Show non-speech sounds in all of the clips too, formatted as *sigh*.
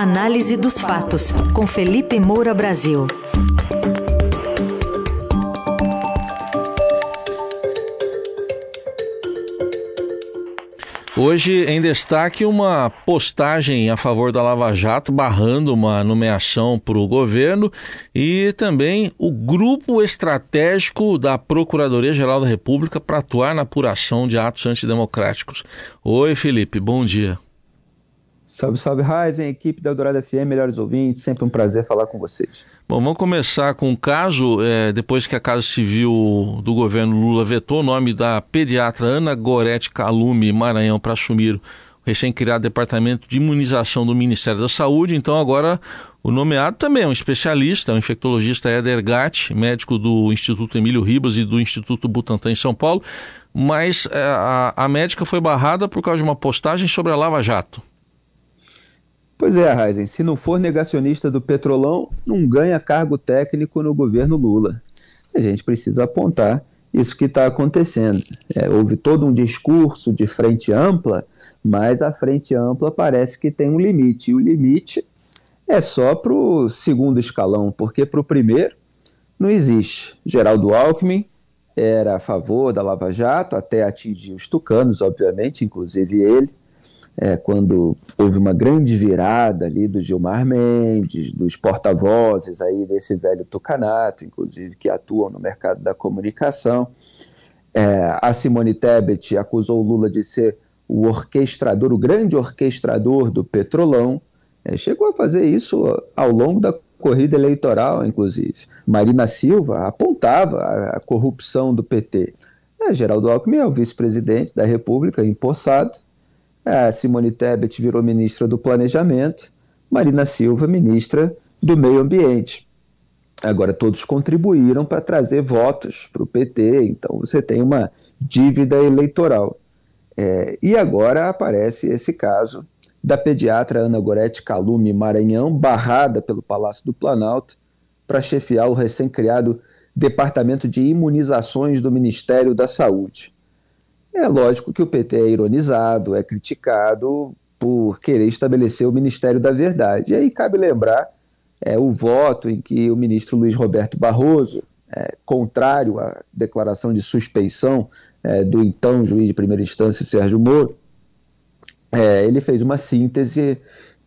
Análise dos fatos, com Felipe Moura Brasil. Hoje, em destaque, uma postagem a favor da Lava Jato, barrando uma nomeação para o governo, e também o grupo estratégico da Procuradoria-Geral da República para atuar na apuração de atos antidemocráticos. Oi, Felipe, bom dia. Salve, salve, Ryzen, equipe da Eldorado FM, melhores ouvintes, sempre um prazer falar com vocês. Bom, vamos começar com o um caso, é, depois que a Casa Civil do governo Lula vetou o nome da pediatra Ana Gorete Calume Maranhão para assumir o recém-criado Departamento de Imunização do Ministério da Saúde, então agora o nomeado também é um especialista, é um infectologista Eder Gatti, médico do Instituto Emílio Ribas e do Instituto Butantan em São Paulo, mas é, a, a médica foi barrada por causa de uma postagem sobre a Lava Jato. Pois é, Raizen, se não for negacionista do petrolão, não ganha cargo técnico no governo Lula. A gente precisa apontar isso que está acontecendo. É, houve todo um discurso de frente ampla, mas a frente ampla parece que tem um limite. E o limite é só para o segundo escalão, porque para o primeiro não existe. Geraldo Alckmin era a favor da Lava Jato, até atingir os tucanos, obviamente, inclusive ele é, quando houve uma grande virada ali do Gilmar Mendes, dos porta-vozes aí desse velho tucanato, inclusive, que atuam no mercado da comunicação. É, a Simone Tebet acusou Lula de ser o orquestrador, o grande orquestrador do petrolão. É, chegou a fazer isso ao longo da corrida eleitoral, inclusive. Marina Silva apontava a, a corrupção do PT. É, Geraldo Alckmin é o vice-presidente da República, empossado, a Simone Tebet virou ministra do Planejamento, Marina Silva, ministra do Meio Ambiente. Agora, todos contribuíram para trazer votos para o PT, então você tem uma dívida eleitoral. É, e agora aparece esse caso da pediatra Ana Gorete Calume Maranhão, barrada pelo Palácio do Planalto para chefiar o recém-criado Departamento de Imunizações do Ministério da Saúde. É lógico que o PT é ironizado, é criticado por querer estabelecer o Ministério da Verdade. E aí cabe lembrar é, o voto em que o ministro Luiz Roberto Barroso, é, contrário à declaração de suspeição é, do então juiz de primeira instância Sérgio Moro, é, ele fez uma síntese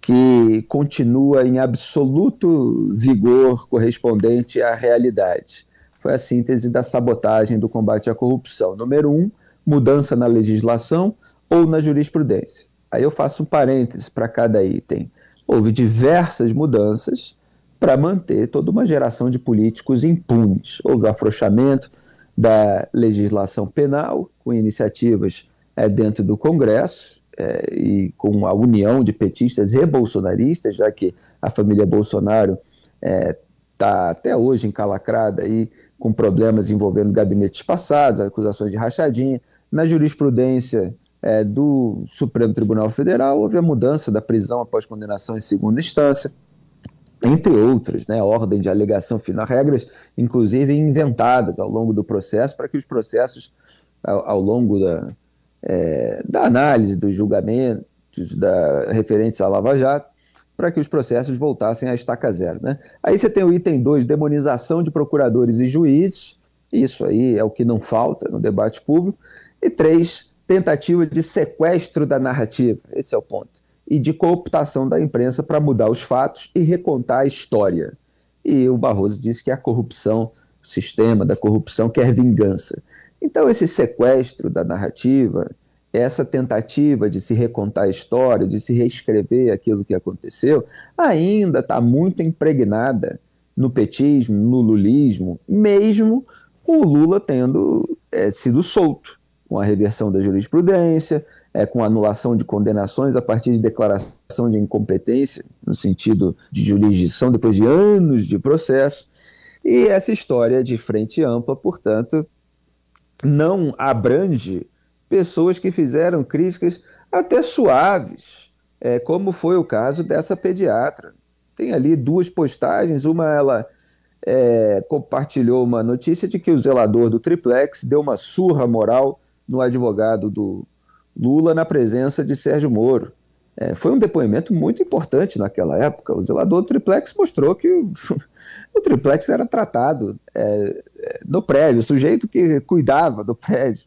que continua em absoluto vigor correspondente à realidade. Foi a síntese da sabotagem do combate à corrupção. Número um, mudança na legislação ou na jurisprudência. Aí eu faço um parêntese para cada item. Houve diversas mudanças para manter toda uma geração de políticos impunes. Houve o afrouxamento da legislação penal, com iniciativas é, dentro do Congresso é, e com a união de petistas e bolsonaristas, já que a família Bolsonaro está é, até hoje encalacrada aí com problemas envolvendo gabinetes passados, acusações de rachadinha. Na jurisprudência é, do Supremo Tribunal Federal, houve a mudança da prisão após condenação em segunda instância, entre outras, né, ordem de alegação final, regras inclusive inventadas ao longo do processo para que os processos, ao, ao longo da, é, da análise dos julgamentos da, referentes à Lava Jato, para que os processos voltassem à estaca zero. Né? Aí você tem o item 2, demonização de procuradores e juízes, isso aí é o que não falta no debate público. E três, tentativa de sequestro da narrativa, esse é o ponto, e de cooptação da imprensa para mudar os fatos e recontar a história. E o Barroso disse que a corrupção, o sistema da corrupção quer vingança. Então, esse sequestro da narrativa, essa tentativa de se recontar a história, de se reescrever aquilo que aconteceu, ainda está muito impregnada no petismo, no lulismo, mesmo com o Lula tendo é, sido solto com a reversão da jurisprudência, é, com anulação de condenações a partir de declaração de incompetência, no sentido de jurisdição, depois de anos de processo. E essa história de frente ampla, portanto, não abrange pessoas que fizeram críticas até suaves, é, como foi o caso dessa pediatra. Tem ali duas postagens, uma ela é, compartilhou uma notícia de que o zelador do triplex deu uma surra moral no advogado do Lula na presença de Sérgio Moro. É, foi um depoimento muito importante naquela época. O zelador do triplex mostrou que *laughs* o, triplex era tratado é, é, no prédio, o sujeito que cuidava do prédio,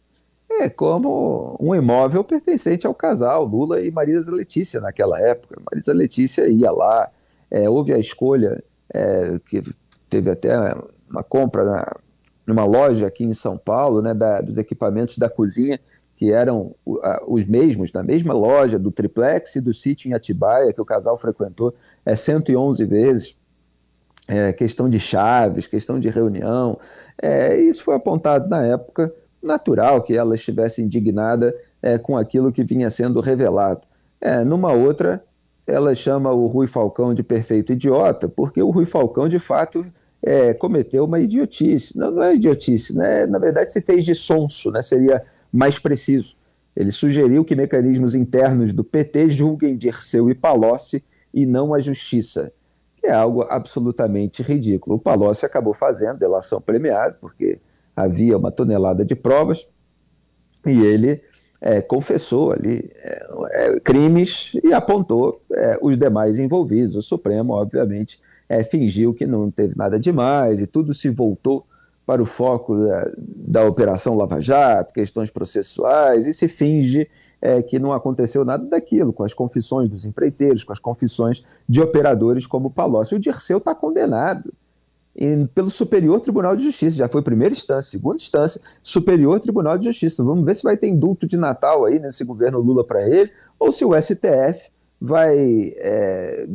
é como um imóvel pertencente ao casal, Lula e Marisa Letícia naquela época. Marisa Letícia ia lá, é, houve a escolha, é, que teve até uma compra na, numa loja aqui em São Paulo, né, da, dos equipamentos da cozinha, que eram os mesmos, na mesma loja do triplex e do sítio em Atibaia, que o casal frequentou é, 111 vezes. É, questão de chaves, questão de reunião. É, isso foi apontado na época, natural que ela estivesse indignada é, com aquilo que vinha sendo revelado. É, numa outra, ela chama o Rui Falcão de perfeito idiota, porque o Rui Falcão, de fato, é, cometeu uma idiotice. Não, não é idiotice, né? na verdade se fez de sonso, né? seria mais preciso. Ele sugeriu que mecanismos internos do PT julguem Dirceu e Palocci e não a justiça, que é algo absolutamente ridículo. O Palocci acabou fazendo delação premiada, porque havia uma tonelada de provas, e ele é, confessou ali é, é, crimes e apontou é, os demais envolvidos. O Supremo, obviamente, é, fingiu que não teve nada demais e tudo se voltou para o foco da, da Operação Lava Jato, questões processuais, e se finge é, que não aconteceu nada daquilo, com as confissões dos empreiteiros, com as confissões de operadores como o Palocci. O Dirceu está condenado pelo Superior Tribunal de Justiça, já foi primeira instância, segunda instância, Superior Tribunal de Justiça. Vamos ver se vai ter indulto de Natal aí nesse governo Lula para ele, ou se o STF vai é,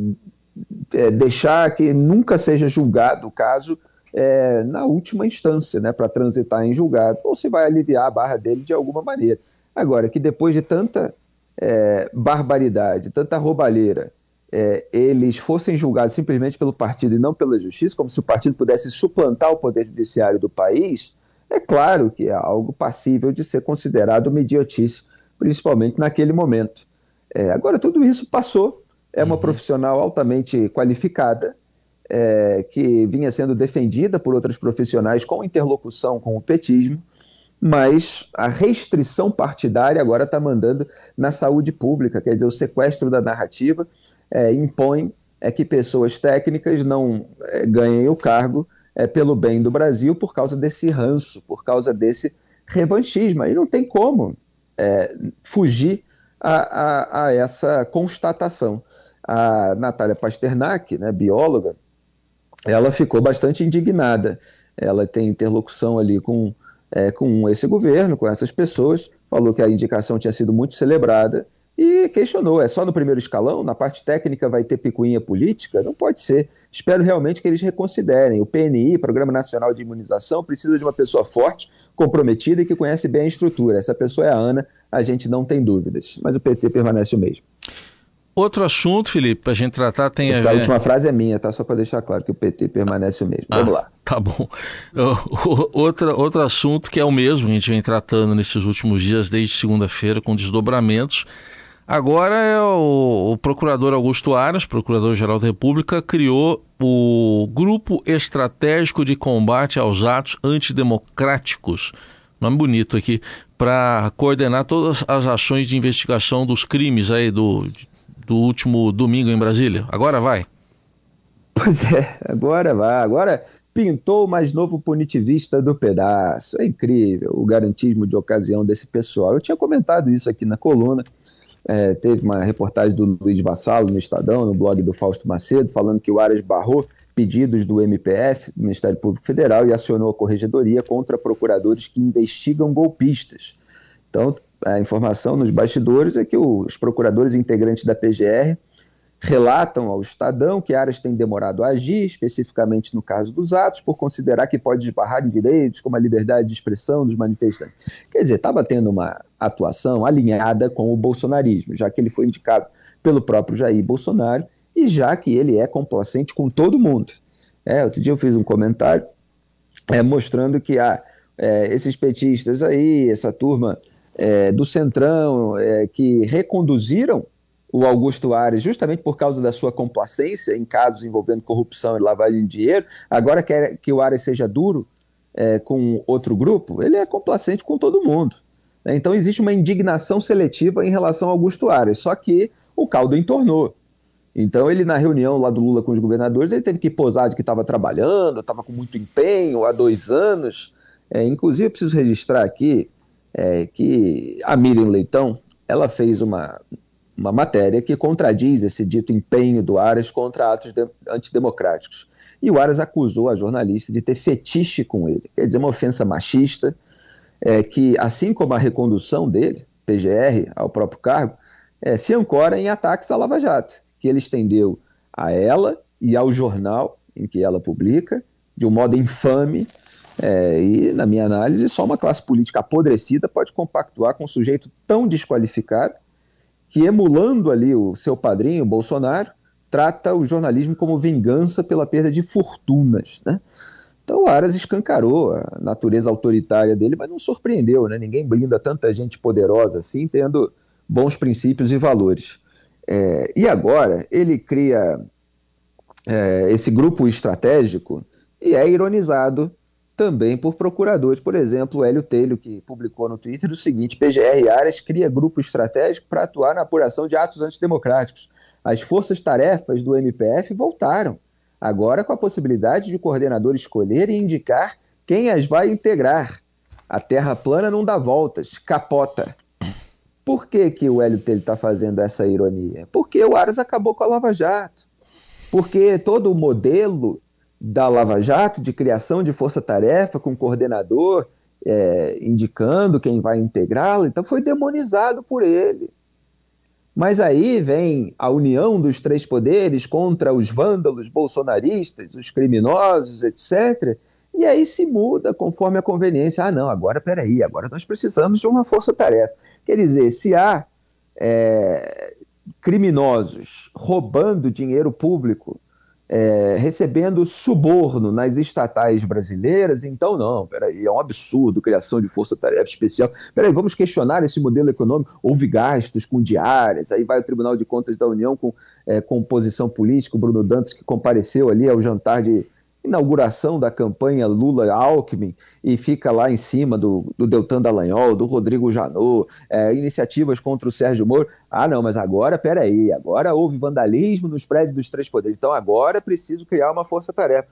é, deixar que nunca seja julgado o caso é, na última instância, né, para transitar em julgado, ou se vai aliviar a barra dele de alguma maneira. Agora, que depois de tanta é, barbaridade, tanta roubalheira, é, eles fossem julgados simplesmente pelo partido e não pela justiça, como se o partido pudesse suplantar o poder judiciário do país, é claro que é algo passível de ser considerado uma idiotice, principalmente naquele momento. É, agora, tudo isso passou, é uma uhum. profissional altamente qualificada, é, que vinha sendo defendida por outros profissionais com interlocução com o petismo, mas a restrição partidária agora está mandando na saúde pública, quer dizer, o sequestro da narrativa é, impõe é, que pessoas técnicas não é, ganhem o cargo é, pelo bem do Brasil por causa desse ranço, por causa desse revanchismo. E não tem como é, fugir a, a, a, essa constatação. A Natália Pasternak, né, bióloga, ela ficou bastante indignada. Ela tem interlocução ali com, é, com esse governo, com essas pessoas, falou que a indicação tinha sido muito celebrada e questionou: é só no primeiro escalão? Na parte técnica vai ter picuinha política? Não pode ser. Espero realmente que eles reconsiderem. O PNI, Programa Nacional de Imunização, precisa de uma pessoa forte, comprometida e que conhece bem a estrutura. Essa pessoa é a Ana, a gente não tem dúvidas. Mas o PT permanece o mesmo. Outro assunto, Felipe, para a gente tratar tem Essa a ver... última frase é minha, tá? Só para deixar claro que o PT permanece o mesmo. Vamos ah, lá. Tá bom. Outra, outro assunto que é o mesmo, a gente vem tratando nesses últimos dias, desde segunda-feira, com desdobramentos. Agora é o, o procurador Augusto Aras, procurador-geral da República, criou o Grupo Estratégico de Combate aos Atos Antidemocráticos, nome bonito aqui, para coordenar todas as ações de investigação dos crimes aí do, do último domingo em Brasília. Agora vai. Pois é, agora vai. Agora pintou o mais novo punitivista do pedaço. É incrível o garantismo de ocasião desse pessoal. Eu tinha comentado isso aqui na coluna. É, teve uma reportagem do Luiz Vassalo no Estadão, no blog do Fausto Macedo, falando que o Aras barrou pedidos do MPF, do Ministério Público Federal, e acionou a corregedoria contra procuradores que investigam golpistas. Então, a informação nos bastidores é que os procuradores integrantes da PGR relatam ao Estadão que Aras tem demorado a agir, especificamente no caso dos atos, por considerar que pode esbarrar em direitos como a liberdade de expressão dos manifestantes. Quer dizer, estava tendo uma atuação alinhada com o bolsonarismo, já que ele foi indicado pelo próprio Jair Bolsonaro e já que ele é complacente com todo mundo. É, outro dia eu fiz um comentário é, mostrando que ah, é, esses petistas aí, essa turma é, do Centrão, é, que reconduziram o Augusto Ares justamente por causa da sua complacência em casos envolvendo corrupção e lavagem de dinheiro, agora quer que o Ares seja duro é, com outro grupo, ele é complacente com todo mundo. Né? Então existe uma indignação seletiva em relação ao Augusto Ares, só que o caldo entornou. Então ele na reunião lá do Lula com os governadores, ele teve que posar de que estava trabalhando, estava com muito empenho há dois anos. É, inclusive eu preciso registrar aqui é, que a Miriam Leitão, ela fez uma, uma matéria que contradiz esse dito empenho do Aras contra atos de, antidemocráticos. E o Aras acusou a jornalista de ter fetiche com ele, quer dizer, uma ofensa machista, é, que assim como a recondução dele, PGR, ao próprio cargo, é, se ancora em ataques à Lava Jato, que ele estendeu a ela e ao jornal em que ela publica, de um modo infame, é, e, na minha análise, só uma classe política apodrecida pode compactuar com um sujeito tão desqualificado que, emulando ali o seu padrinho, Bolsonaro, trata o jornalismo como vingança pela perda de fortunas. Né? Então o Aras escancarou a natureza autoritária dele, mas não surpreendeu, né? ninguém blinda tanta gente poderosa assim, tendo bons princípios e valores. É, e agora ele cria é, esse grupo estratégico e é ironizado também por procuradores, por exemplo, o Hélio Telho, que publicou no Twitter o seguinte: PGR Aras cria grupo estratégico para atuar na apuração de atos antidemocráticos. As forças-tarefas do MPF voltaram, agora com a possibilidade de o coordenador escolher e indicar quem as vai integrar. A terra plana não dá voltas, capota. Por que, que o Hélio Telho está fazendo essa ironia? Porque o Aras acabou com a Lava Jato. Porque todo o modelo da Lava Jato, de criação de força-tarefa com coordenador, é, indicando quem vai integrá-la, então foi demonizado por ele. Mas aí vem a união dos três poderes contra os vândalos bolsonaristas, os criminosos, etc. E aí se muda conforme a conveniência. Ah, não, agora peraí, agora nós precisamos de uma força-tarefa. Quer dizer, se há é, criminosos roubando dinheiro público é, recebendo suborno nas estatais brasileiras, então não, peraí, é um absurdo criação de força-tarefa especial. Peraí, vamos questionar esse modelo econômico. Houve gastos com diárias, aí vai o Tribunal de Contas da União com é, composição política, o Bruno Dantas que compareceu ali ao jantar de inauguração da campanha Lula-Alckmin e fica lá em cima do, do Deltan Dallagnol, do Rodrigo Janot, é, iniciativas contra o Sérgio Moro. Ah, não, mas agora, peraí, agora houve vandalismo nos prédios dos três poderes, então agora é preciso criar uma força-tarefa.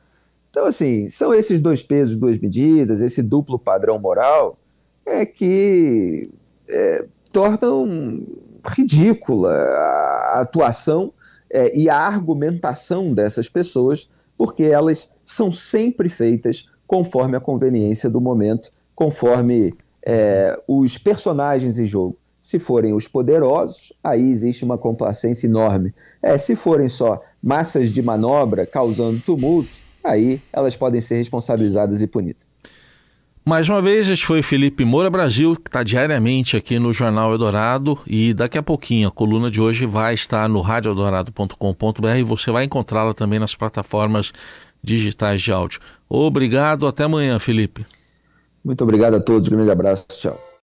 Então, assim, são esses dois pesos, duas medidas, esse duplo padrão moral é que é, tornam ridícula a atuação é, e a argumentação dessas pessoas, porque elas são sempre feitas conforme a conveniência do momento, conforme é, os personagens em jogo. Se forem os poderosos, aí existe uma complacência enorme. É, se forem só massas de manobra causando tumulto, aí elas podem ser responsabilizadas e punidas. Mais uma vez, este foi Felipe Moura Brasil, que está diariamente aqui no Jornal Eldorado. E daqui a pouquinho, a coluna de hoje vai estar no radioeldorado.com.br e você vai encontrá-la também nas plataformas digitais de áudio. Obrigado, até amanhã, Felipe. Muito obrigado a todos, grande abraço, tchau.